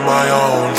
on my own.